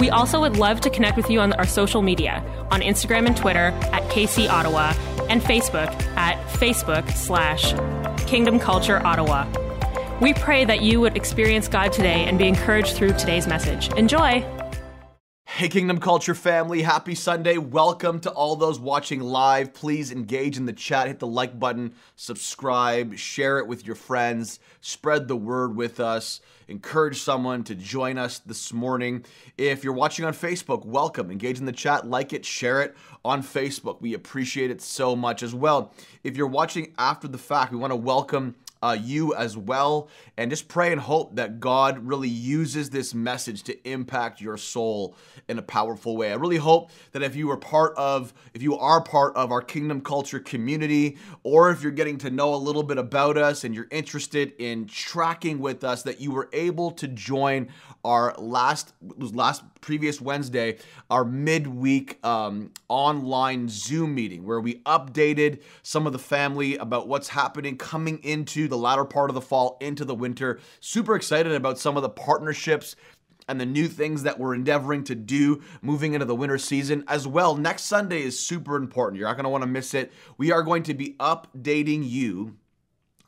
We also would love to connect with you on our social media on Instagram and Twitter at KC Ottawa and Facebook at Facebook slash Kingdom Culture Ottawa. We pray that you would experience God today and be encouraged through today's message. Enjoy! Hey, Kingdom Culture family, happy Sunday. Welcome to all those watching live. Please engage in the chat, hit the like button, subscribe, share it with your friends, spread the word with us, encourage someone to join us this morning. If you're watching on Facebook, welcome. Engage in the chat, like it, share it on Facebook. We appreciate it so much as well. If you're watching after the fact, we want to welcome uh, you as well. And just pray and hope that God really uses this message to impact your soul in a powerful way. I really hope that if you are part of, if you are part of our Kingdom Culture community, or if you're getting to know a little bit about us and you're interested in tracking with us, that you were able to join our last last previous Wednesday, our midweek um, online Zoom meeting where we updated some of the family about what's happening coming into the latter part of the fall into the winter. Super excited about some of the partnerships and the new things that we're endeavoring to do moving into the winter season as well. Next Sunday is super important. You're not going to want to miss it. We are going to be updating you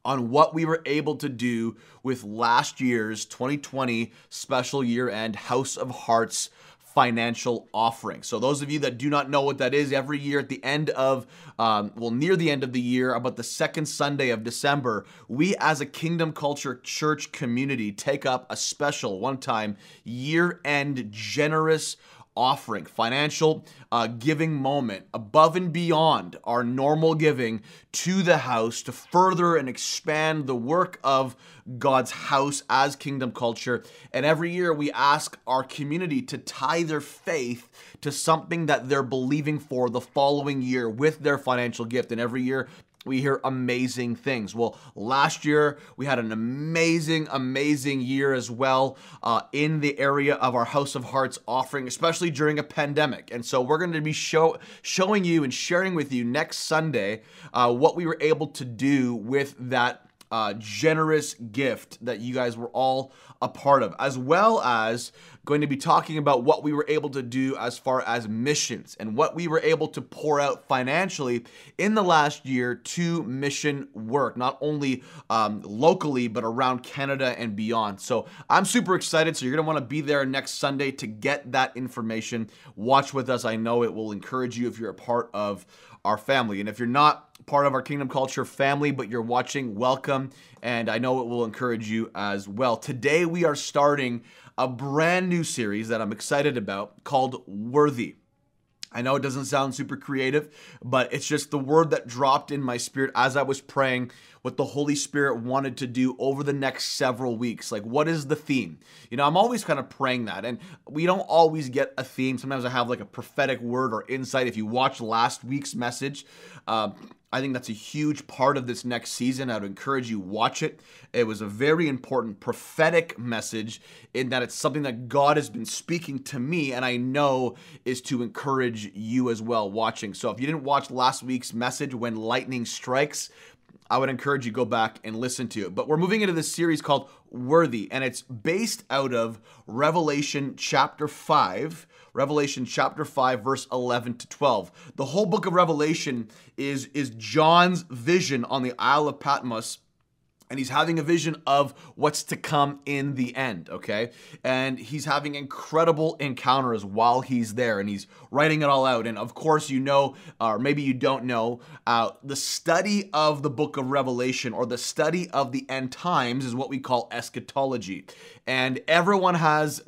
on what we were able to do with last year's 2020 special year end House of Hearts financial offering. So, those of you that do not know what that is, every year at the end of, um, well, near the end of the year, about the second Sunday of December, we as a Kingdom Culture Church community take up a special one time year end generous offering, financial uh, giving moment above and beyond our normal giving to the house to further and expand the work of God's house as kingdom culture. And every year we ask our community to tie their faith to something that they're believing for the following year with their financial gift. And every year we hear amazing things. Well, last year we had an amazing, amazing year as well uh, in the area of our House of Hearts offering, especially during a pandemic. And so we're going to be show, showing you and sharing with you next Sunday uh, what we were able to do with that uh, generous gift that you guys were all a part of, as well as going to be talking about what we were able to do as far as missions and what we were able to pour out financially in the last year to mission work, not only um, locally, but around Canada and beyond. So I'm super excited. So you're going to want to be there next Sunday to get that information. Watch with us. I know it will encourage you if you're a part of our family. And if you're not part of our Kingdom Culture family, but you're watching, welcome. And I know it will encourage you as well. Today, we are starting a brand new series that I'm excited about called Worthy. I know it doesn't sound super creative, but it's just the word that dropped in my spirit as I was praying what the Holy Spirit wanted to do over the next several weeks. Like, what is the theme? You know, I'm always kind of praying that, and we don't always get a theme. Sometimes I have like a prophetic word or insight. If you watch last week's message, uh, I think that's a huge part of this next season. I would encourage you watch it. It was a very important prophetic message in that it's something that God has been speaking to me and I know is to encourage you as well watching. So if you didn't watch last week's message when lightning strikes, I would encourage you go back and listen to it. But we're moving into this series called Worthy and it's based out of Revelation chapter 5 Revelation chapter 5 verse 11 to 12. The whole book of Revelation is is John's vision on the Isle of Patmos and he's having a vision of what's to come in the end, okay? And he's having incredible encounters while he's there and he's writing it all out. And of course, you know, or maybe you don't know, uh, the study of the book of Revelation or the study of the end times is what we call eschatology. And everyone has,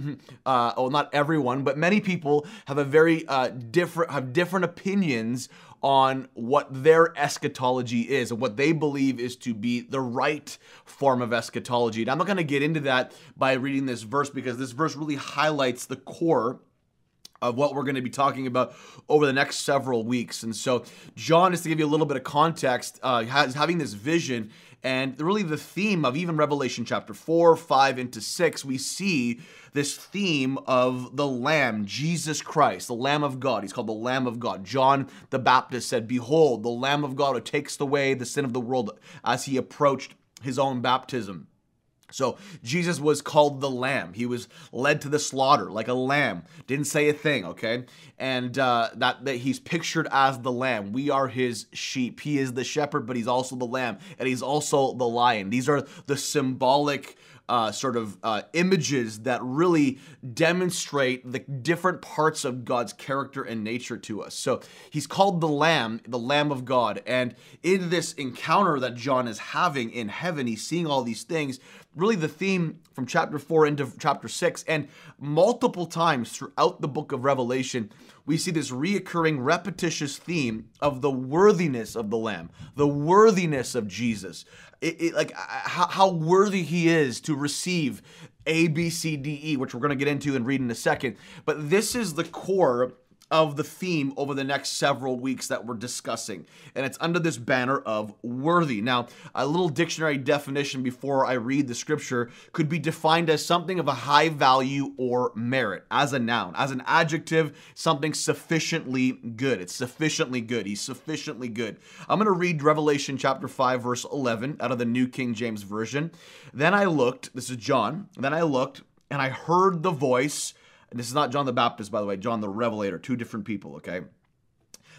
uh, well, not everyone, but many people have a very uh, different, have different opinions on what their eschatology is and what they believe is to be the right form of eschatology. And I'm not going to get into that by reading this verse because this verse really highlights the core of what we're going to be talking about over the next several weeks. And so, John, is to give you a little bit of context, uh, has having this vision. And really, the theme of even Revelation chapter 4, 5, into 6, we see this theme of the Lamb, Jesus Christ, the Lamb of God. He's called the Lamb of God. John the Baptist said, Behold, the Lamb of God who takes away the sin of the world as he approached his own baptism. So Jesus was called the lamb. He was led to the slaughter like a lamb. Didn't say a thing, okay? And uh, that, that he's pictured as the lamb. We are his sheep. He is the shepherd, but he's also the lamb, and he's also the lion. These are the symbolic uh, sort of uh, images that really demonstrate the different parts of God's character and nature to us. So he's called the Lamb, the Lamb of God. And in this encounter that John is having in heaven, he's seeing all these things. Really, the theme from chapter 4 into chapter 6, and multiple times throughout the book of Revelation, we see this reoccurring, repetitious theme of the worthiness of the Lamb, the worthiness of Jesus, it, it, like how, how worthy he is to receive A, B, C, D, E, which we're going to get into and read in a second. But this is the core of the theme over the next several weeks that we're discussing. And it's under this banner of worthy. Now, a little dictionary definition before I read the scripture could be defined as something of a high value or merit, as a noun. As an adjective, something sufficiently good. It's sufficiently good. He's sufficiently good. I'm going to read Revelation chapter 5, verse 11 out of the New King James Version. Then I looked, this is John, then I looked and I heard the voice this is not John the Baptist, by the way, John the Revelator, two different people, okay?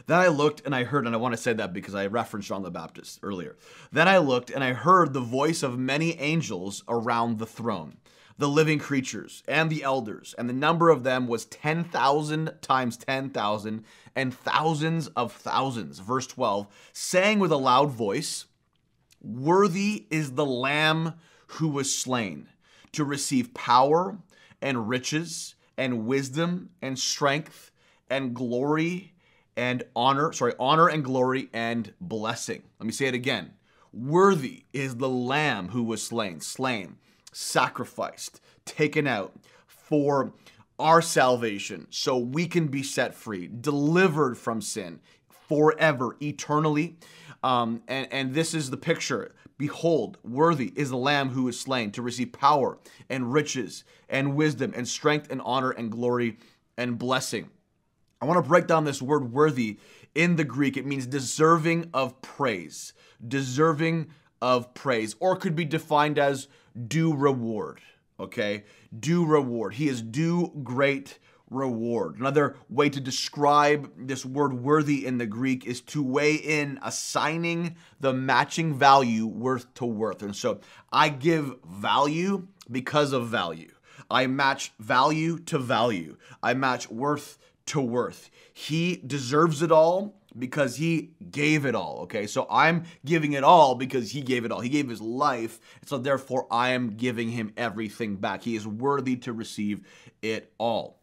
Then I looked and I heard, and I want to say that because I referenced John the Baptist earlier. Then I looked and I heard the voice of many angels around the throne, the living creatures and the elders, and the number of them was 10,000 times 10,000 and thousands of thousands. Verse 12, saying with a loud voice, Worthy is the Lamb who was slain to receive power and riches and wisdom and strength and glory and honor, sorry, honor and glory and blessing. Let me say it again. Worthy is the lamb who was slain, slain, sacrificed, taken out for our salvation so we can be set free, delivered from sin forever, eternally. Um, and, and this is the picture. Behold, worthy is the Lamb who is slain to receive power and riches and wisdom and strength and honor and glory and blessing. I want to break down this word worthy in the Greek. It means deserving of praise, deserving of praise, or could be defined as due reward. Okay, due reward. He is due great reward. Another way to describe this word worthy in the Greek is to weigh in assigning the matching value worth to worth. And so I give value because of value. I match value to value. I match worth to worth. He deserves it all because he gave it all. Okay, so I'm giving it all because he gave it all. He gave his life, so therefore I am giving him everything back. He is worthy to receive it all.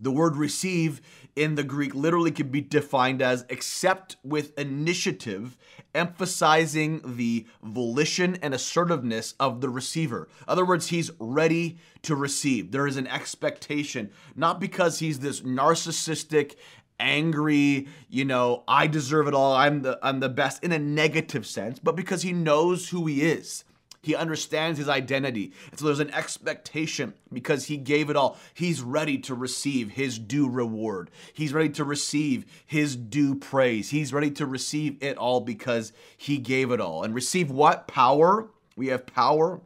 The word receive in the Greek literally could be defined as accept with initiative, emphasizing the volition and assertiveness of the receiver. In other words, he's ready to receive. There is an expectation, not because he's this narcissistic, angry, you know, I deserve it all, I'm the I'm the best in a negative sense, but because he knows who he is. He understands his identity. And so there's an expectation because he gave it all. He's ready to receive his due reward. He's ready to receive his due praise. He's ready to receive it all because he gave it all. And receive what? Power. We have power.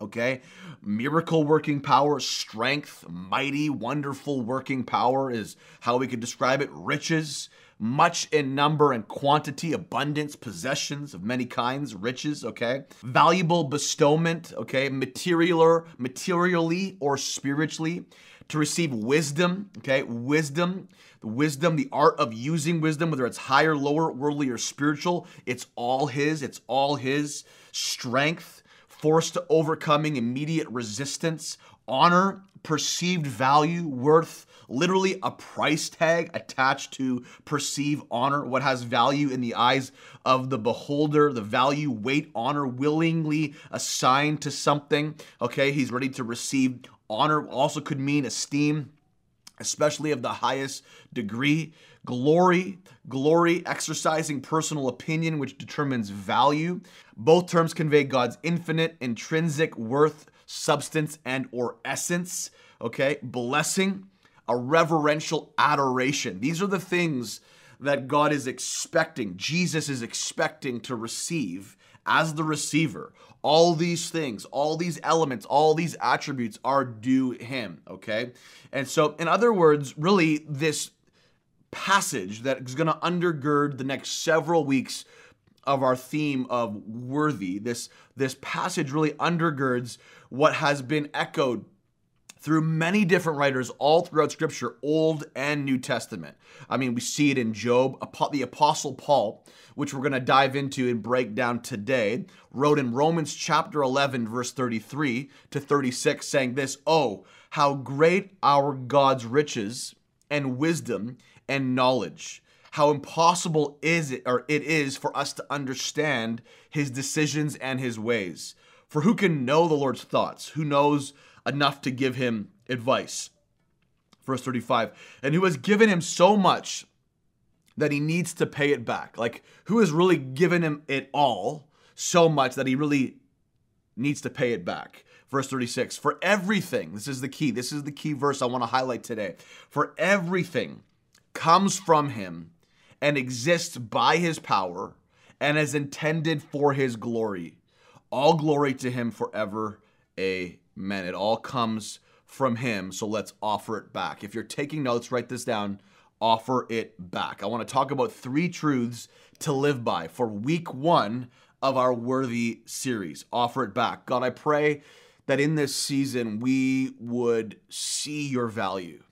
Okay? Miracle working power, strength, mighty, wonderful working power is how we could describe it. Riches, much in number and quantity, abundance, possessions of many kinds, riches, okay? Valuable bestowment, okay? Material, or materially or spiritually. To receive wisdom, okay? Wisdom, the wisdom, the art of using wisdom, whether it's higher, lower, worldly, or spiritual, it's all His, it's all His. Strength, force to overcoming immediate resistance, honor, perceived value, worth, literally a price tag attached to perceive honor, what has value in the eyes of the beholder, the value, weight, honor willingly assigned to something. Okay, he's ready to receive honor, also could mean esteem especially of the highest degree. Glory, glory exercising personal opinion, which determines value. Both terms convey God's infinite, intrinsic worth, substance, and or essence. Okay, blessing, a reverential adoration. These are the things that God is expecting, Jesus is expecting to receive as the receiver. All these things, all these elements, all these attributes are due him, okay? And so, in other words, really, this passage that is going to undergird the next several weeks of our theme of worthy, this, this passage really undergirds what has been echoed through many different writers all throughout Scripture, Old and New Testament. I mean, we see it in Job. The Apostle Paul, which we're going to dive into and break down today, wrote in Romans chapter 11, verse 33 to 36, saying this Oh, how great our God's riches and wisdom and knowledge! How impossible is it or it is for us to understand his decisions and his ways. For who can know the Lord's thoughts? Who knows enough to give him advice. Verse 35 And who has given him so much that he needs to pay it back. Like, who has really given him it all so much that he really needs to pay it back? Verse 36 For everything, this is the key, this is the key verse I want to highlight today. For everything comes from him and exists by his power and is intended for his glory. All glory to him forever. Amen. Amen. It all comes from Him, so let's offer it back. If you're taking notes, write this down. Offer it back. I want to talk about three truths to live by for week one of our Worthy series. Offer it back. God, I pray that in this season we would see your value,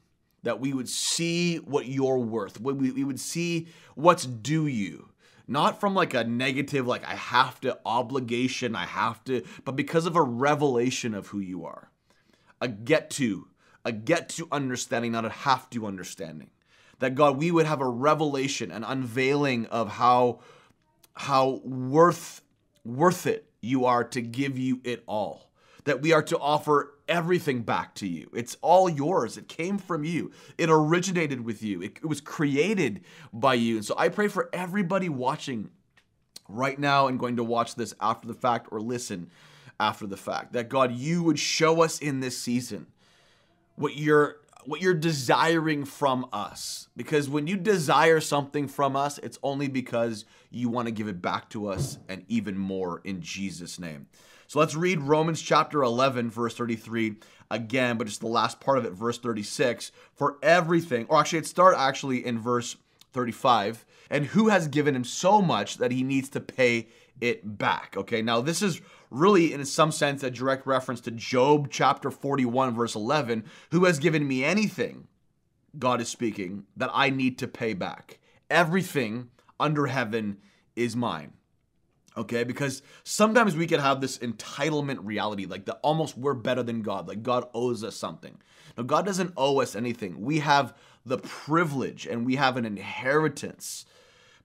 that we would see what you're worth, we would see what's due you not from like a negative, like I have to obligation, I have to, but because of a revelation of who you are, a get to, a get to understanding, not a have to understanding. That God, we would have a revelation, an unveiling of how how worth worth it you are to give you it all. That we are to offer everything back to you. It's all yours. It came from you. It originated with you. It, it was created by you. And so I pray for everybody watching right now and going to watch this after the fact or listen after the fact that God you would show us in this season what you're what you're desiring from us because when you desire something from us it's only because you want to give it back to us and even more in Jesus name. So let's read Romans chapter 11, verse 33 again, but just the last part of it, verse 36. For everything, or actually, it starts actually in verse 35. And who has given him so much that he needs to pay it back? Okay, now this is really, in some sense, a direct reference to Job chapter 41, verse 11. Who has given me anything, God is speaking, that I need to pay back? Everything under heaven is mine okay? Because sometimes we can have this entitlement reality like that almost we're better than god like god owes us something. Now god doesn't owe us anything. We have the privilege and we have an inheritance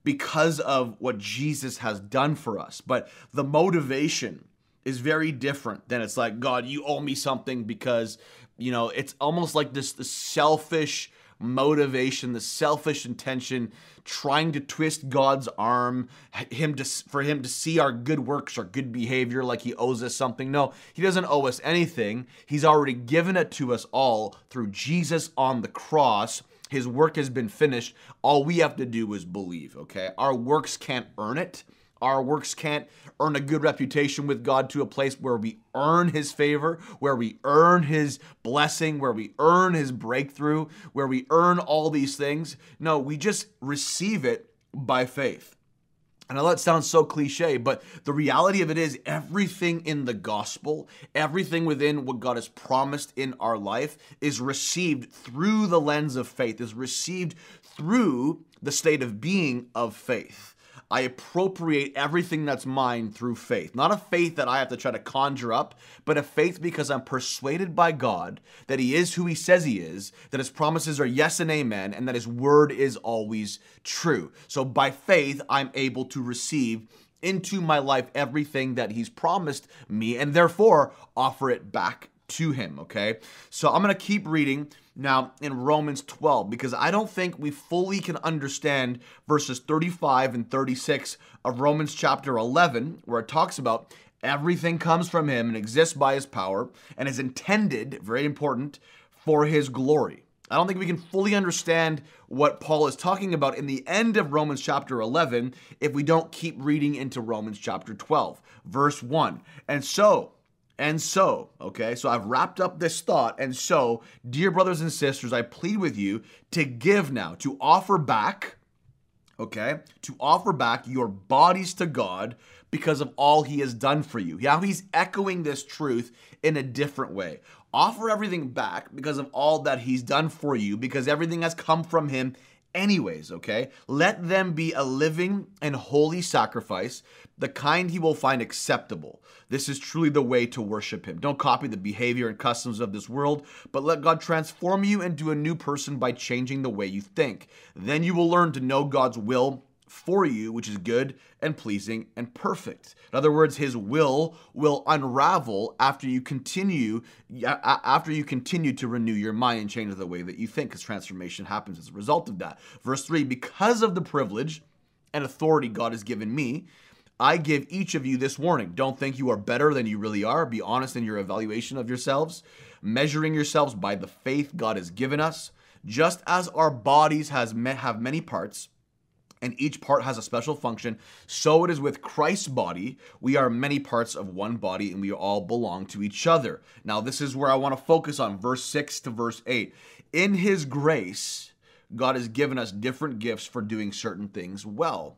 because of what jesus has done for us. But the motivation is very different than it's like god you owe me something because you know it's almost like this, this selfish motivation, the selfish intention, trying to twist God's arm, him to for him to see our good works, our good behavior like he owes us something. No, he doesn't owe us anything. He's already given it to us all through Jesus on the cross. His work has been finished. All we have to do is believe, okay? Our works can't earn it. Our works can't earn a good reputation with God to a place where we earn His favor, where we earn His blessing, where we earn His breakthrough, where we earn all these things. No, we just receive it by faith. And I know that sounds so cliche, but the reality of it is everything in the gospel, everything within what God has promised in our life is received through the lens of faith, is received through the state of being of faith. I appropriate everything that's mine through faith. Not a faith that I have to try to conjure up, but a faith because I'm persuaded by God that He is who He says He is, that His promises are yes and amen, and that His word is always true. So by faith, I'm able to receive into my life everything that He's promised me, and therefore offer it back to him, okay? So I'm to keep reading now in Romans 12 because I don't think we fully can understand verses 35 and 36 of Romans chapter 11 where it talks about everything comes from him and exists by his power and is intended, very important, for his glory. I don't think we can fully understand what Paul is talking about in the end of Romans chapter 11 if we don't keep reading into Romans chapter 12, verse 1. And so, and so, okay, so I've wrapped up this thought. And so, dear brothers and sisters, I plead with you to give now, to offer back, okay, to offer back your bodies to God because of all he has done for you. Now he's echoing this truth in a different way. Offer everything back because of all that he's done for you, because everything has come from him anyways, okay? Let them be a living and holy sacrifice, the kind he will find acceptable. This is truly the way to worship him. Don't copy the behavior and customs of this world, but let God transform you into a new person by changing the way you think. Then you will learn to know God's will for you, which is good and pleasing and perfect. In other words, his will will unravel after you continue after you continue to renew your mind and change the way that you think because transformation happens as a result of that. Verse 3, because of the privilege and authority God has given me, I give each of you this warning. Don't think you are better than you really are. Be honest in your evaluation of yourselves, measuring yourselves by the faith God has given us. Just as our bodies has have many parts, and each part has a special function. So it is with Christ's body. We are many parts of one body and we all belong to each other. Now, this is where I want to focus on verse 6 to verse 8. In his grace, God has given us different gifts for doing certain things well.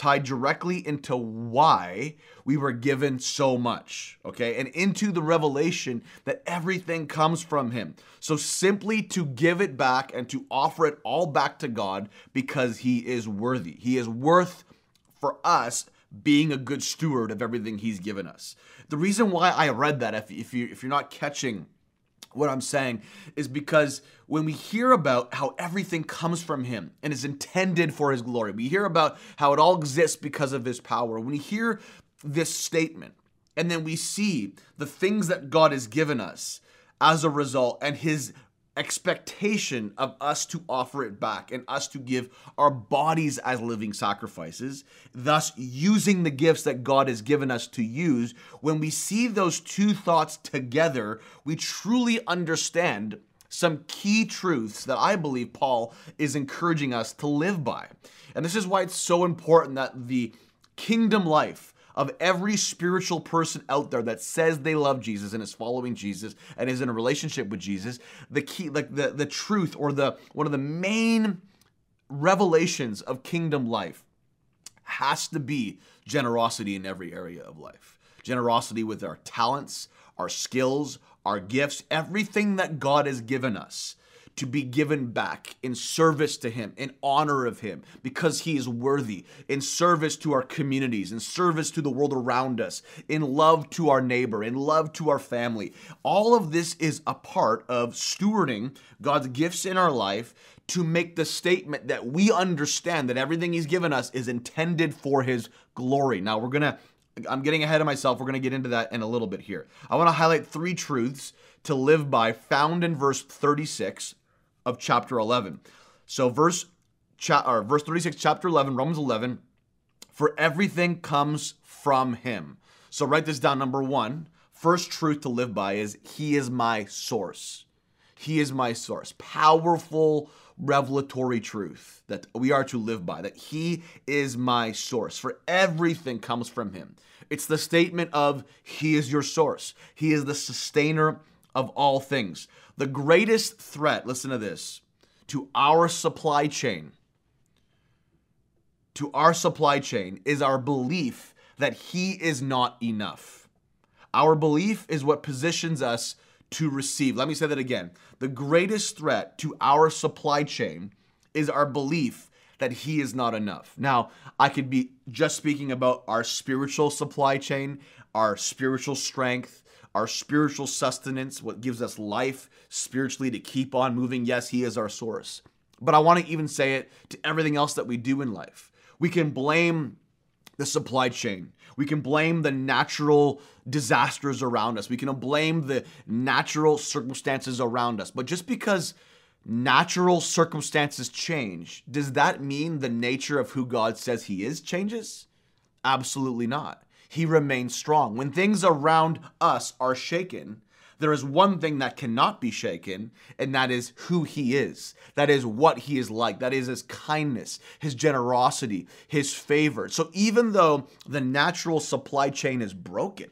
tied directly into why we were given so much, okay? And into the revelation that everything comes from Him. So simply to give it back and to offer it all back to God because He is worthy. He is worth for us being a good steward of everything He's given us. The reason why I read that, if, if, you, if you're not catching what I'm saying is because when we hear about how everything comes from Him and is intended for His glory, we hear about how it all exists because of His power. When we hear this statement and then we see the things that God has given us as a result and His expectation of us to offer it back and us to give our bodies as living sacrifices, thus using the gifts that God has given us to use. When we see those two thoughts together, we truly understand some key truths that I believe Paul is encouraging us to live by. And this is why it's so important that the kingdom life of every spiritual person out there that says they love Jesus and is following Jesus and is in a relationship with Jesus, the key, like the, the truth or the one of the main revelations of kingdom life has to be generosity in every area of life. Generosity with our talents, our skills, our gifts, everything that God has given us to be given back in service to Him, in honor of Him, because He is worthy, in service to our communities, in service to the world around us, in love to our neighbor, in love to our family. All of this is a part of stewarding God's gifts in our life to make the statement that we understand that everything He's given us is intended for His glory. Now, we're going to I'm getting ahead of myself. We're going to get into that in a little bit here. I want to highlight three truths to live by found in verse 36 of chapter 11. So verse cha- or verse 36 chapter 11 Romans 11 for everything comes from him. So write this down number 1. First truth to live by is he is my source. He is my source. Powerful revelatory truth that we are to live by that he is my source for everything comes from him it's the statement of he is your source he is the sustainer of all things the greatest threat, listen to this, to our supply chain, to our supply chain is our belief that He is not enough. Our belief is what positions us to receive. Let me say that again. The greatest threat to our supply chain is our belief that He is not enough. Now, I could be just speaking about our spiritual supply chain, our spiritual strength, our spiritual sustenance, what gives us life spiritually to keep on moving. Yes, He is our source. But I want to even say it to everything else that we do in life. We can blame the supply chain. We can blame the natural disasters around us. We can blame the natural circumstances around us. But just because natural circumstances change, does that mean the nature of who God says He is changes? Absolutely not. He remains strong. When things around us are shaken, there is one thing that cannot be shaken, and that is who he is. That is what he is like. That is his kindness, his generosity, his favor. So even though the natural supply chain is broken,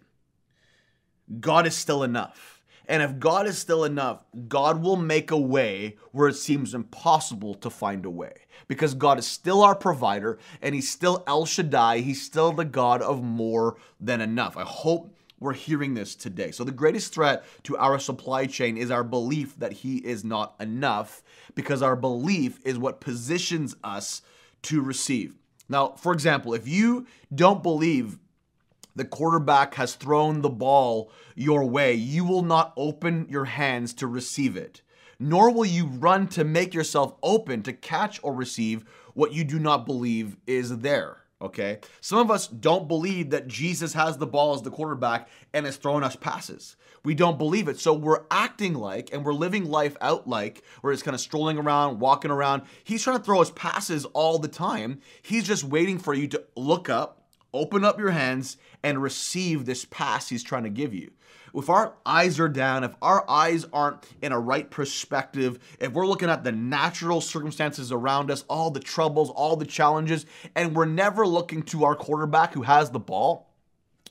God is still enough. And if God is still enough, God will make a way where it seems impossible to find a way. Because God is still our provider and He's still El Shaddai. He's still the God of more than enough. I hope we're hearing this today. So, the greatest threat to our supply chain is our belief that He is not enough, because our belief is what positions us to receive. Now, for example, if you don't believe the quarterback has thrown the ball your way, you will not open your hands to receive it, nor will you run to make yourself open to catch or receive what you do not believe is there okay? Some of us don't believe that Jesus has the ball as the quarterback and is throwing us passes. We don't believe it. So we're acting like and we're living life out like we're just kind of strolling around, walking around. He's trying to throw us passes all the time. He's just waiting for you to look up, open up your hands, and receive this pass he's trying to give you if our eyes are down, if our eyes aren't in a right perspective, if we're looking at the natural circumstances around us, all the troubles, all the challenges, and we're never looking to our quarterback who has the ball,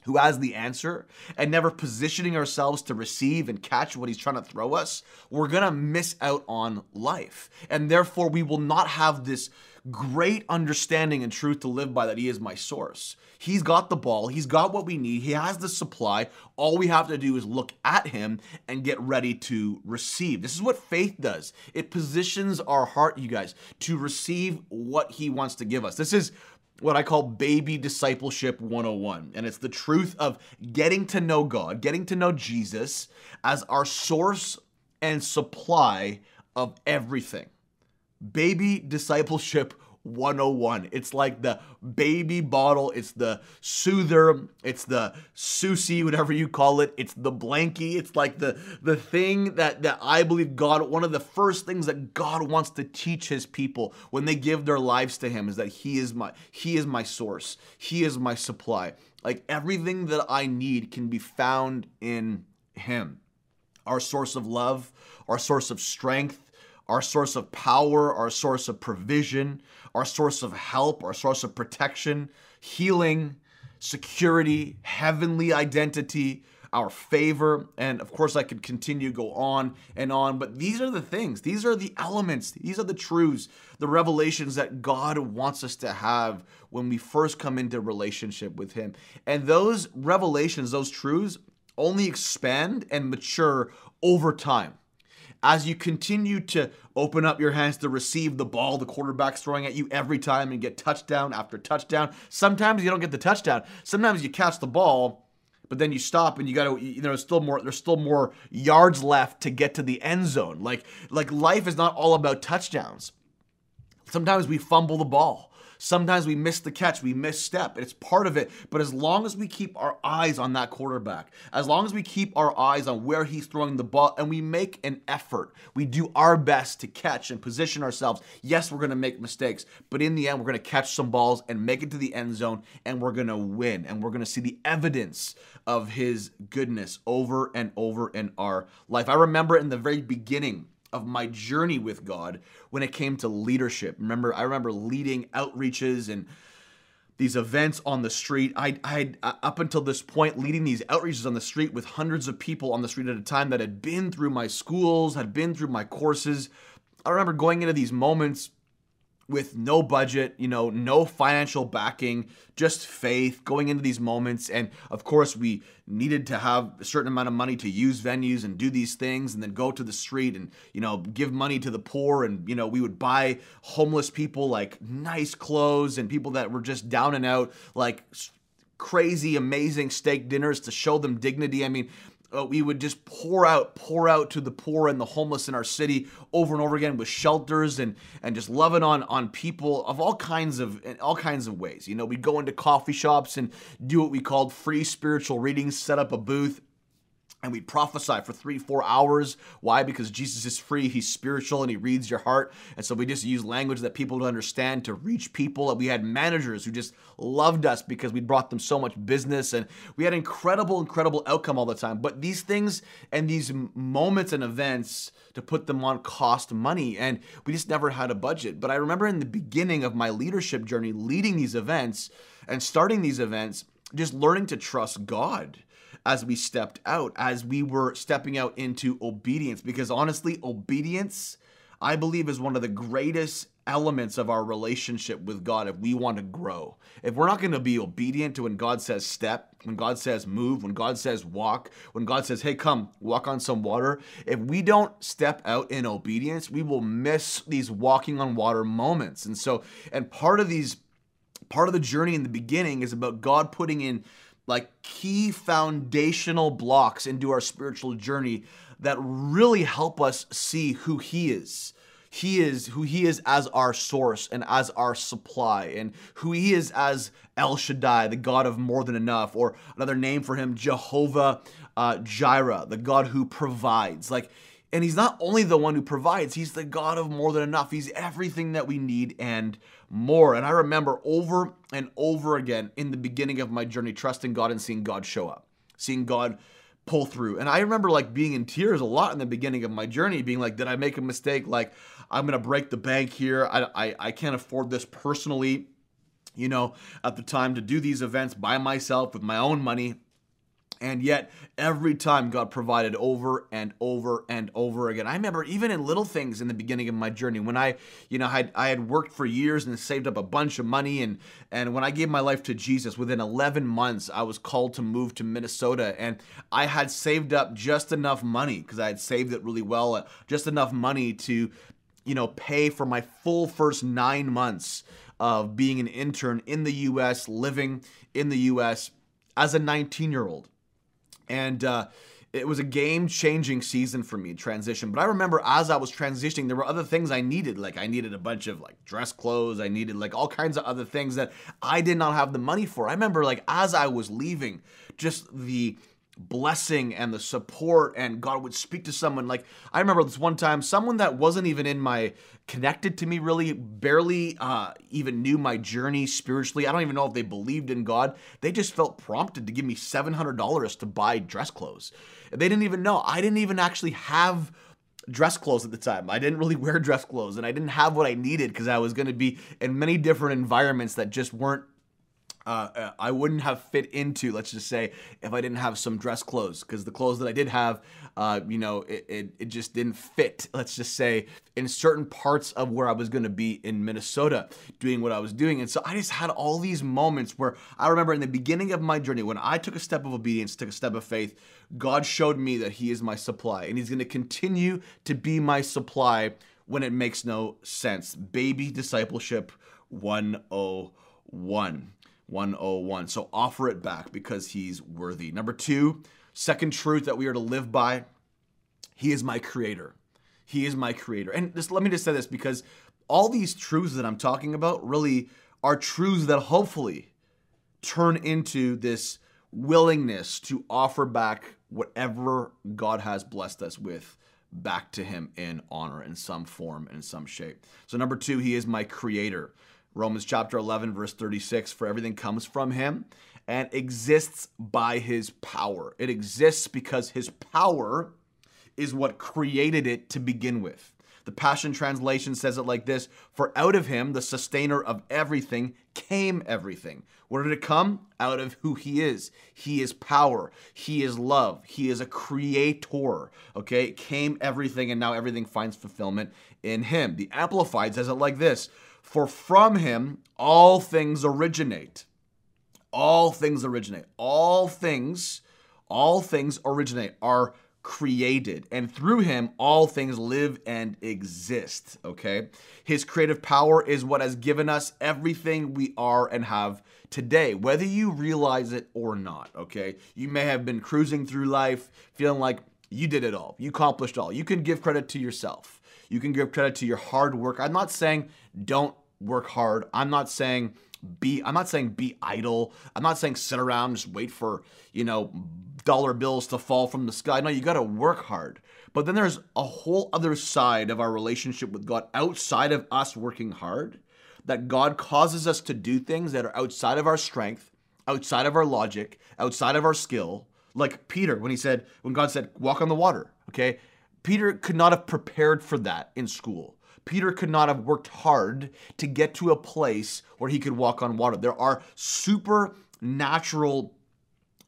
who has the answer, and never positioning ourselves to receive and catch what he's trying to throw us, we're gonna miss out on life. And therefore, we will not have this great understanding and truth to live by that he is my source. He's got the ball, he's got what we need, he has the supply. All we have to do is look at him and get ready to receive. This is what faith does. It positions our heart, you guys, to receive what he wants to give us. This is what I call baby discipleship 101. And it's the truth of getting to know God, getting to know Jesus as our source and supply of everything baby discipleship 101. It's like the baby bottle, it's the soother, it's the Susie, whatever you call it, it's the blankie, it's like the the thing that that I believe God one of the first things that God wants to teach his people when they give their lives to him is that he is my he is my source. He is my supply. Like everything that I need can be found in him. Our source of love, our source of strength, our source of power, our source of provision, our source of help, our source of protection, healing, security, heavenly identity, our favor. And of course, I could continue go on and on, but these are the things, these are the elements, these are the truths, the revelations that God wants us to have when we first come into relationship with Him. And those revelations, those truths, only expand and mature over time as you continue to open up your hands to receive the ball the quarterback's throwing at you every time and get touchdown after touchdown. Sometimes you don't get the touchdown. Sometimes you catch the ball, but then you stop and you got to you know still more there's still more yards left to get to the end zone. Like like life is not all about touchdowns. Sometimes we fumble the ball. Sometimes we miss the catch, we misstep. It's part of it. But as long as we keep our eyes on that quarterback, as long as we keep our eyes on where he's throwing the ball and we make an effort, we do our best to catch and position ourselves. Yes, we're going to make mistakes, but in the end, we're going to catch some balls and make it to the end zone and we're going to win. And we're going to see the evidence of his goodness over and over in our life. I remember in the very beginning, of my journey with God when it came to leadership. Remember, I remember leading outreaches and these events on the street. I had uh, up until this point leading these outreaches on the street with hundreds of people on the street at a time that had been through my schools, had been through my courses. I remember going into these moments with no budget, you know, no financial backing, just faith going into these moments. And of course, we needed to have a certain amount of money to use venues and do these things and then go to the street and, you know, give money to the poor. And, you know, we would buy homeless people like nice clothes and people that were just down and out, like crazy, amazing steak dinners to show them dignity. I mean, uh, we would just pour out, pour out to the poor and the homeless in our city over and over again with shelters and and just loving on on people of all kinds of in all kinds of ways. You know, we'd go into coffee shops and do what we called free spiritual readings, set up a booth and we prophesy for three, four hours. Why? Because Jesus is free, he's spiritual, and he reads your heart. And so we just use language that people would understand to reach people. And we had managers who just loved us because we brought them so much business, and we had incredible, incredible outcome all the time. But these things and these moments and events to put them on cost money, and we just never had a budget. But I remember in the beginning of my leadership journey, leading these events and starting these events, just learning to trust God as we stepped out, as we were stepping out into obedience. Because honestly, obedience, I believe, is one of the greatest elements of our relationship with God if we want to grow. If we're not going to be obedient to when God says step, when God says move, when God says walk, when God says, hey, come, walk on some water, if we don't step out in obedience, we will miss these walking on water moments. And so, and part of these, part of the journey in the beginning is about God putting in like key foundational blocks into our spiritual journey that really help us see who He is. He is who He is as our source and as our supply, and who He is as El Shaddai, the God of more than enough, or another name for Him, Jehovah uh, Jireh, the God who provides. Like, and He's not only the one who provides, He's the God of more than enough. He's everything that we need and more. And I remember over and over again in the beginning of my journey, trusting God and seeing God show up, seeing God pull through. And I remember like being in tears a lot in the beginning of my journey, being like, did I make a mistake? Like, I'm gonna break the bank here. I, I, I can't afford this personally, you know, at the time to do these events by myself with my own money. And yet, every time God provided over and over and over again. I remember even in little things in the beginning of my journey when I, you know, had I had worked for years and saved up a bunch of money, and and when I gave my life to Jesus, within 11 months, I was called to move to Minnesota, and I had saved up just enough money because I had saved it really well, uh, just enough money to, you know, pay for my full first nine months of being an intern in the U.S., living in the U.S. as a 19 year old and uh, it was a game changing season for me transition. But i remember as i was transitioning there were other things i needed. Like i needed a bunch of like dress clothes. I needed like all kinds of other things that i did not have the money for. I remember like as i was leaving just the blessing and the support and God would speak to someone. Like I remember this one time someone that wasn't even in my connected to me really barely uh, even knew my journey spiritually. I don't even know if they believed in God. They just felt prompted to give me $700 to buy dress clothes. They didn't even know. I didn't even actually have dress clothes at the time. I didn't really wear dress clothes and I didn't have what I needed because I was going to be in many different environments that just weren't uh, uh, I wouldn't have fit into, let's just say, if I didn't have some dress clothes, because the clothes that I did have, uh, you know, it, it, it, just didn't fit, let's just say, in certain parts of where I was going to be in Minnesota doing what I was doing. And so I just had all these moments where I remember in the beginning of my journey, when I took a step of obedience, took a step of faith, God showed me that He is my supply, and He's going to continue to be my supply when it makes no sense. Baby discipleship 101. 101. So offer it back because he's worthy. Number two, second truth that we are to live by He is my creator. He is my creator. And just let me just say this because all these truths that I'm talking about really are truths that hopefully turn into this willingness to offer back whatever God has blessed us with back to Him in honor in some form, in some shape. So, number two, He is my creator. Romans chapter 11, verse 36 For everything comes from him and exists by his power. It exists because his power is what created it to begin with. The Passion Translation says it like this For out of him, the sustainer of everything, came everything. Where did it come? Out of who he is. He is power. He is love. He is a creator. Okay? It came everything, and now everything finds fulfillment in him. The Amplified says it like this For from him all things originate. All things originate. All things, all things originate, are created. And through him, all things live and exist. Okay? His creative power is what has given us everything we are and have today, whether you realize it or not. Okay? You may have been cruising through life feeling like you did it all, you accomplished all. You can give credit to yourself, you can give credit to your hard work. I'm not saying don't work hard. I'm not saying be I'm not saying be idle. I'm not saying sit around just wait for, you know, dollar bills to fall from the sky. No, you got to work hard. But then there's a whole other side of our relationship with God outside of us working hard that God causes us to do things that are outside of our strength, outside of our logic, outside of our skill. Like Peter when he said when God said walk on the water, okay? Peter could not have prepared for that in school. Peter could not have worked hard to get to a place where he could walk on water. There are supernatural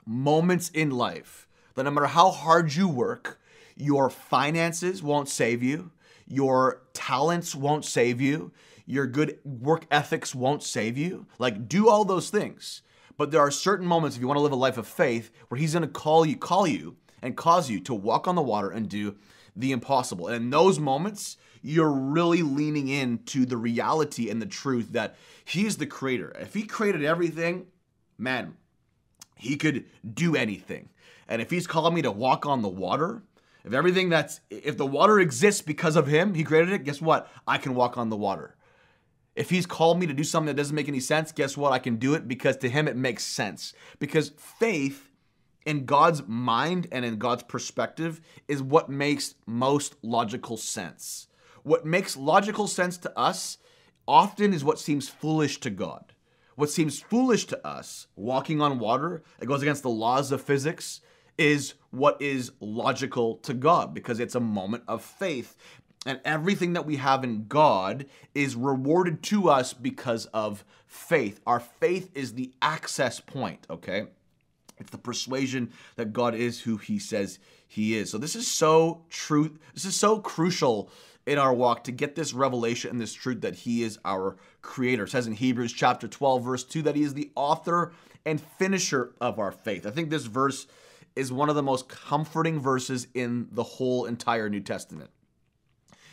moments in life that no matter how hard you work, your finances won't save you, your talents won't save you, your good work ethics won't save you. Like, do all those things. But there are certain moments, if you want to live a life of faith, where He's going to call you, call you, and cause you to walk on the water and do the impossible. And in those moments, you're really leaning into the reality and the truth that He's the creator. If He created everything, man, He could do anything. And if He's calling me to walk on the water, if everything that's, if the water exists because of Him, He created it, guess what? I can walk on the water. If he's called me to do something that doesn't make any sense, guess what? I can do it because to him it makes sense. Because faith in God's mind and in God's perspective is what makes most logical sense. What makes logical sense to us often is what seems foolish to God. What seems foolish to us, walking on water, it goes against the laws of physics, is what is logical to God because it's a moment of faith. And everything that we have in God is rewarded to us because of faith. Our faith is the access point, okay? It's the persuasion that God is who he says he is. So this is so true. This is so crucial in our walk to get this revelation and this truth that he is our creator. It says in Hebrews chapter 12 verse 2 that he is the author and finisher of our faith. I think this verse is one of the most comforting verses in the whole entire New Testament.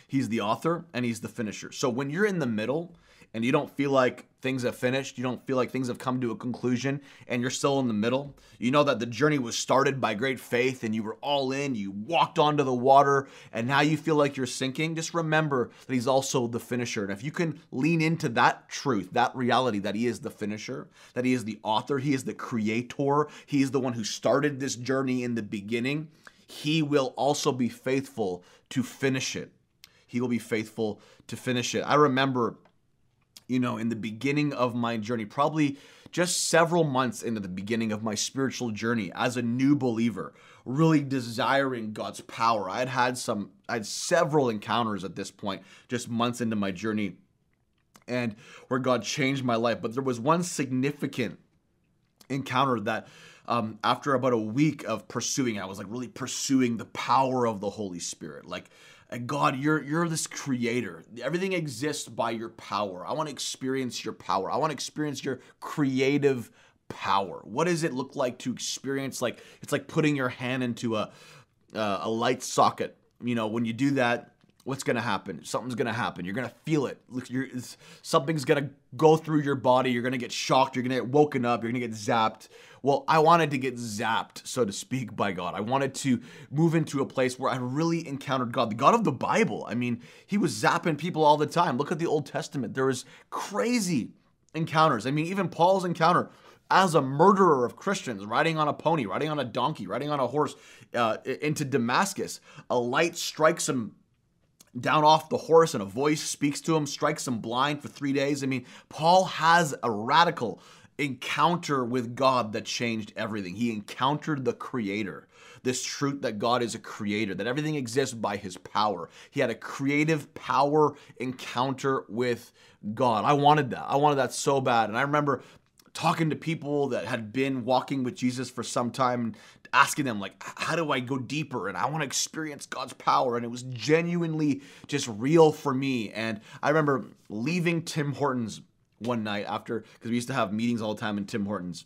He's the author and he's the finisher. So when you're in the middle, and you don't feel like things have finished, you don't feel like things have come to a conclusion, and you're still in the middle, you know that the journey was started by great faith and you were all in, you walked onto the water, and now you feel like you're sinking, just remember that He's also the finisher. And if you can lean into that truth, that reality that He is the finisher, that He is the author, He is the creator, He is the one who started this journey in the beginning, He will also be faithful to finish it. He will be faithful to finish it. I remember you know, in the beginning of my journey, probably just several months into the beginning of my spiritual journey as a new believer, really desiring God's power. I had had some, I had several encounters at this point, just months into my journey, and where God changed my life. But there was one significant encounter that um, after about a week of pursuing, I was like really pursuing the power of the Holy Spirit. Like and God, you're you're this creator. Everything exists by your power. I want to experience your power. I want to experience your creative power. What does it look like to experience like it's like putting your hand into a uh, a light socket. You know, when you do that, what's to happen? Something's to happen. You're to feel it. You're, something's to go through your body. You're to get shocked. You're to get woken up. You're to get zapped. Well, I wanted to get zapped, so to speak, by God. I wanted to move into a place where I really encountered God, the God of the Bible. I mean, He was zapping people all the time. Look at the Old Testament. There was crazy encounters. I mean, even Paul's encounter as a murderer of Christians, riding on a pony, riding on a donkey, riding on a horse uh, into Damascus. A light strikes him down off the horse and a voice speaks to him, strikes him blind for three days. I mean, Paul has a radical encounter with God that changed everything. He encountered the Creator, this truth that God is a creator, that everything exists by His power. He had a creative power encounter with God. I wanted that. I wanted that so bad. And I remember talking to people that had been walking with Jesus for some time and asking them like how do I go deeper? And I want to experience God's power. And it was genuinely just real for me. And I remember leaving Tim Hortons one night after because we used to have meetings all the time in Tim Hortons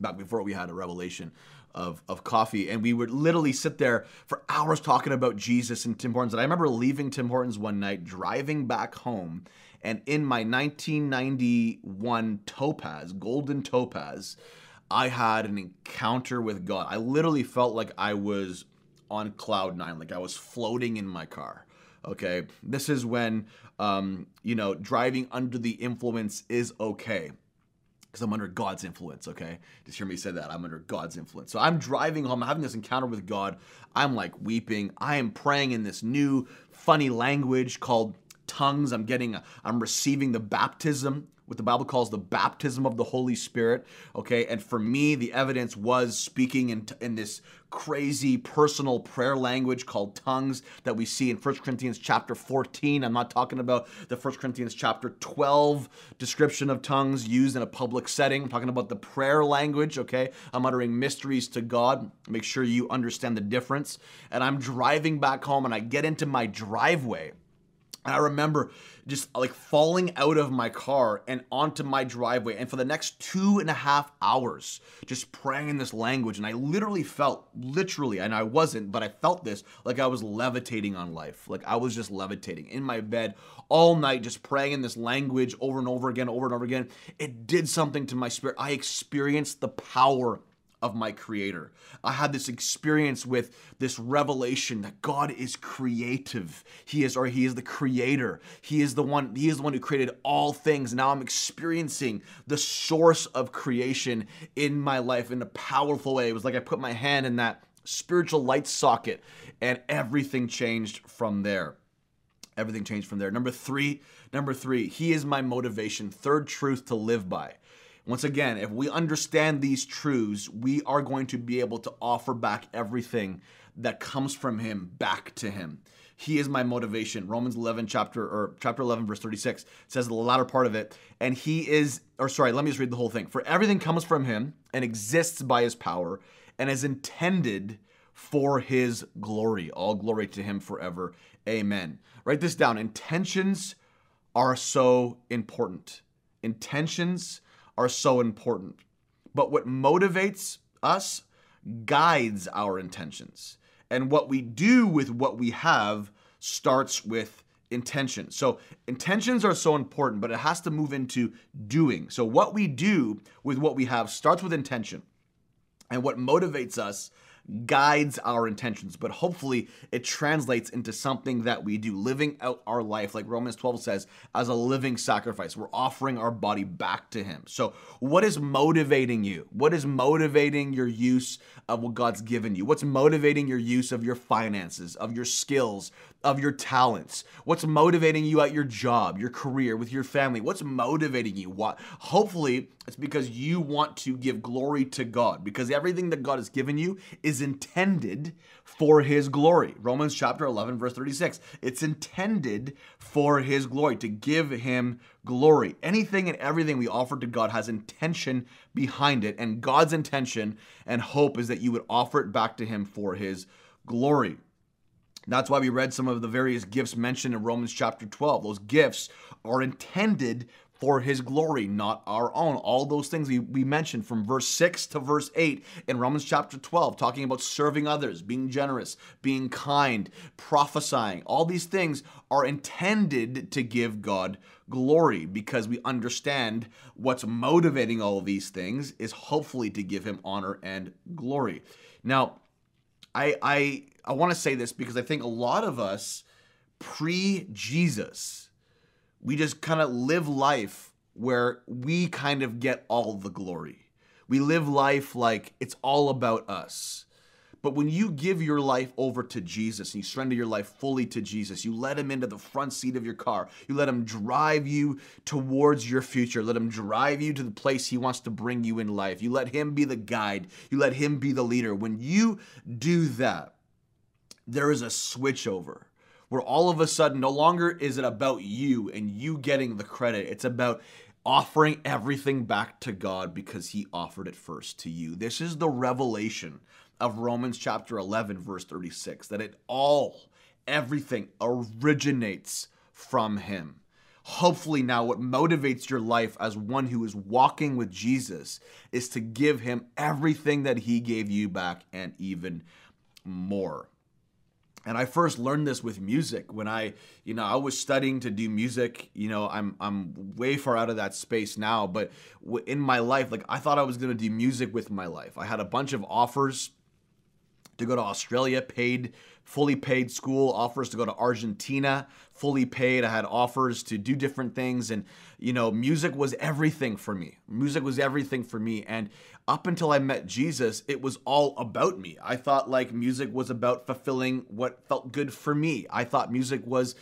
back before we had a revelation of, of coffee. And we would literally sit there for hours talking about Jesus and Tim Hortons. And I remember leaving Tim Hortons one night driving back home and in my 1991 Topaz, golden Topaz, I had an encounter with God. I literally felt like I was on cloud nine, like I was floating in my car. Okay. This is when, um, you know, driving under the influence is okay because I'm under God's influence, okay? Just hear me say that. I'm under God's influence. So I'm driving home, I'm having this encounter with God. I'm like weeping. I am praying in this new funny language called tongues. I'm getting, I'm receiving the baptism, what the Bible calls the baptism of the Holy Spirit. Okay, and for me, the evidence was speaking in, in this crazy personal prayer language called tongues that we see in 1 Corinthians chapter 14. I'm not talking about the 1 Corinthians chapter 12 description of tongues used in a public setting. I'm talking about the prayer language, okay? I'm uttering mysteries to God. Make sure you understand the difference. And I'm driving back home and I get into my driveway and I remember just like falling out of my car and onto my driveway. And for the next two and a half hours, just praying in this language. And I literally felt, literally, and I wasn't, but I felt this like I was levitating on life. Like I was just levitating in my bed all night, just praying in this language over and over again, over and over again. It did something to my spirit. I experienced the power of my creator. I had this experience with this revelation that God is creative. He is or he is the creator. He is the one he is the one who created all things. Now I'm experiencing the source of creation in my life in a powerful way. It was like I put my hand in that spiritual light socket and everything changed from there. Everything changed from there. Number 3, number 3, he is my motivation. Third truth to live by. Once again, if we understand these truths, we are going to be able to offer back everything that comes from him back to him. He is my motivation. Romans 11 chapter or chapter 11 verse 36 says the latter part of it, and he is or sorry, let me just read the whole thing. For everything comes from him and exists by his power and is intended for his glory. All glory to him forever. Amen. Write this down. Intentions are so important. Intentions are so important. But what motivates us guides our intentions. And what we do with what we have starts with intention. So intentions are so important, but it has to move into doing. So what we do with what we have starts with intention. And what motivates us guides our intentions, but hopefully it translates into something that we do, living out our life, like Romans 12 says, as a living sacrifice. We're offering our body back to Him. So, what is motivating you? What is motivating your use of what God's given you? What's motivating your use of your finances, of your skills, of your talents? What's motivating you at your job, your career, with your family? What's motivating you? What? Hopefully, it's because you want to give glory to God because everything that God has given you is intended for his glory. Romans chapter 11 verse 36. It's intended for his glory to give him glory. Anything and everything we offer to God has intention behind it and God's intention and hope is that you would offer it back to him for his glory. That's why we read some of the various gifts mentioned in Romans chapter 12. Those gifts are intended for his glory, not our own. All those things we, we mentioned from verse 6 to verse 8 in Romans chapter 12, talking about serving others, being generous, being kind, prophesying. All these things are intended to give God glory because we understand what's motivating all of these things is hopefully to give him honor and glory. Now, I I I want to say this because I think a lot of us pre Jesus we just kind of live life where we kind of get all the glory. We live life like it's all about us. But when you give your life over to Jesus and you surrender your life fully to Jesus, you let him into the front seat of your car. You let him drive you towards your future. Let him drive you to the place he wants to bring you in life. You let him be the guide. You let him be the leader. When you do that, there is a switch over where all of a sudden no longer is it about you and you getting the credit. It's about offering everything back to God because he offered it first to you. This is the revelation of Romans chapter 11, verse 36, that it all, everything originates from him. Hopefully, now what motivates your life as one who is walking with Jesus is to give him everything that he gave you back and even more. And I first learned this with music when I, you know, I was studying to do music. You know, I'm I'm way far out of that space now, but in my life, like I thought I was to do music with my life. I had a bunch of offers to go to Australia, paid fully paid school, offers to go to Argentina, fully paid. I had offers to do different things. And, you know, music was everything for me. Music was everything for me. And up until I met Jesus, it was all about me. I thought like music was about fulfilling what felt good for me. I thought music was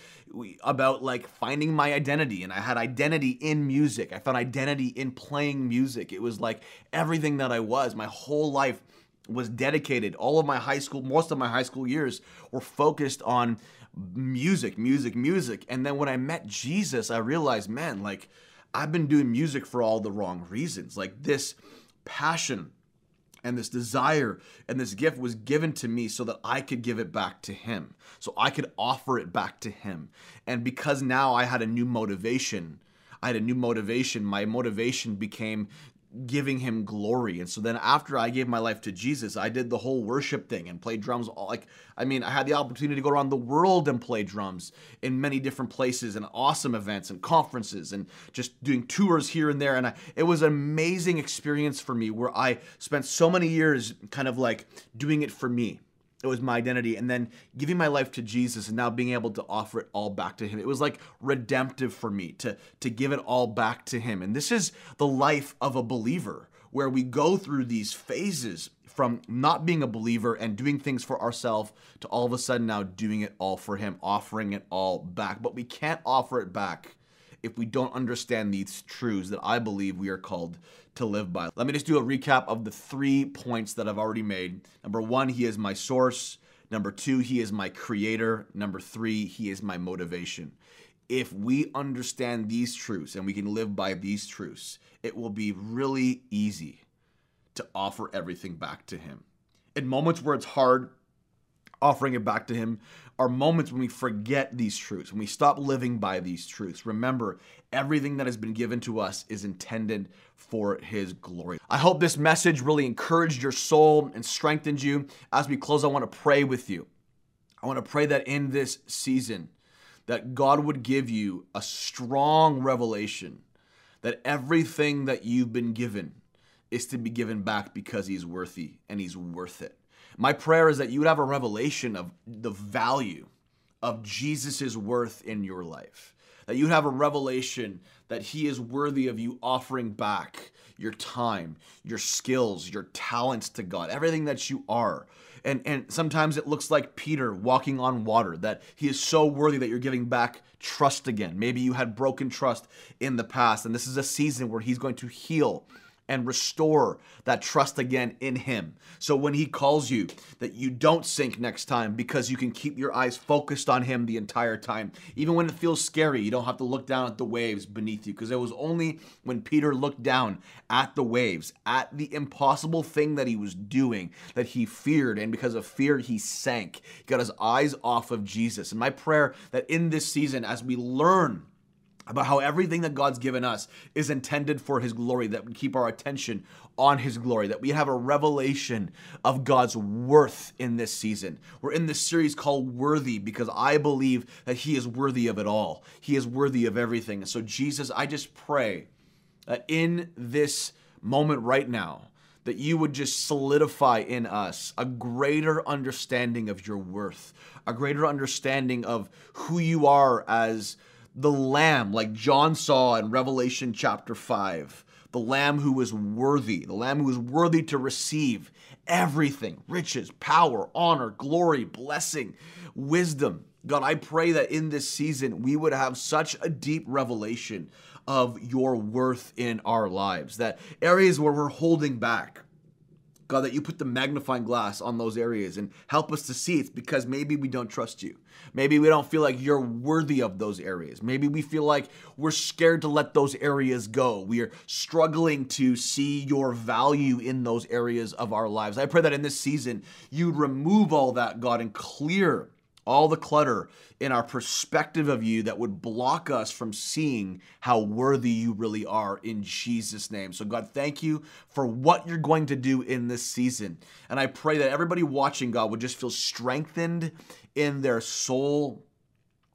about like finding my identity. And I had identity in music. I found identity in playing music. It was like everything that I was, my whole life was dedicated. All of my high school, most of my high school years were focused on music, music, music. And then when I met Jesus, I realized, man, like I've been doing music for all the wrong reasons. Like this passion and this desire and this gift was given to me so that I could give it back to him. So I could offer it back to him. And because now I had a new motivation, I had a new motivation. My motivation became giving him glory. And so then after I gave my life to Jesus, I did the whole worship thing and played drums. All, like, I mean, I had the opportunity to go around the world and play drums in many different places and awesome events and conferences and just doing tours here and there. And I, it was an amazing experience for me where I spent so many years kind of like doing it for me it was my identity and then giving my life to jesus and now being able to offer it all back to him. It was like redemptive for me to to give it all back to him. And this is the life of a believer where we go through these phases from not being a believer and doing things for ourselves to all of a sudden now doing it all for him offering it all back. But we can't offer it back if we don't understand these truths that I believe we are called to live by. Let me just do a recap of the three points that I've already made. Number one, He is my source. Number two, He is my creator. Number three, He is my motivation. If we understand these truths and we can live by these truths, it will be really easy to offer everything back to Him. In moments where it's hard, offering it back to Him are moments when we forget these truths, when we stop living by these truths. Remember, everything that has been given to us is intended for His glory. I hope this message really encouraged your soul and strengthened you. As we close, I want to pray with you. I want to pray that in this season, that God would give you a strong revelation that everything that you've been given is to be given back because He's worthy and He's worth it. My prayer is that you would have a revelation of the value of Jesus' worth in your life. That you would have a revelation that He is worthy of you offering back your time, your skills, your talents to God, everything that you are. And, and sometimes it looks like Peter walking on water, that he is so worthy that you're giving back trust again. Maybe you had broken trust in the past, and this is a season where he's going to heal and restore that trust again in Him. So when He calls you, that you don't sink next time because you can keep your eyes focused on Him the entire time. Even when it feels scary, you don't have to look down at the waves beneath you because it was only when Peter looked down at the waves, at the impossible thing that he was doing, that he feared. And because of fear, he sank. He got his eyes off of Jesus. And my prayer that in this season, as we learn, about how everything that God's given us is intended for His glory, that we keep our attention on His glory, that we have a revelation of God's worth in this season. We're in this series called Worthy because I believe that He is worthy of it all. He is worthy of everything. So, Jesus, I just pray that in this moment right now, that you would just solidify in us a greater understanding of your worth, a greater understanding of who you are as the lamb, like John saw in Revelation chapter 5, the lamb who was worthy, the lamb who was worthy to receive everything riches, power, honor, glory, blessing, wisdom. God, I pray that in this season we would have such a deep revelation of your worth in our lives, that areas where we're holding back, God, that you put the magnifying glass on those areas and help us to see it's because maybe we don't trust you. Maybe we don't feel like you're worthy of those areas. Maybe we feel like we're scared to let those areas go. We are struggling to see your value in those areas of our lives. I pray that in this season, you'd remove all that, God, and clear all the clutter in our perspective of you that would block us from seeing how worthy you really are in Jesus' name. So, God, thank you for what you're going to do in this season. And I pray that everybody watching, God, would just feel strengthened in their soul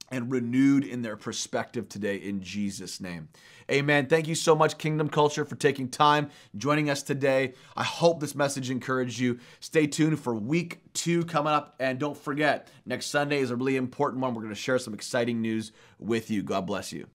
and renewed in their perspective today in Jesus' name. Amen. Thank you so much, Kingdom Culture, for taking time joining us today. I hope this message encouraged you. Stay tuned for week two coming up. And don't forget, next Sunday is a really important one. We're going to share some exciting news with you. God bless you.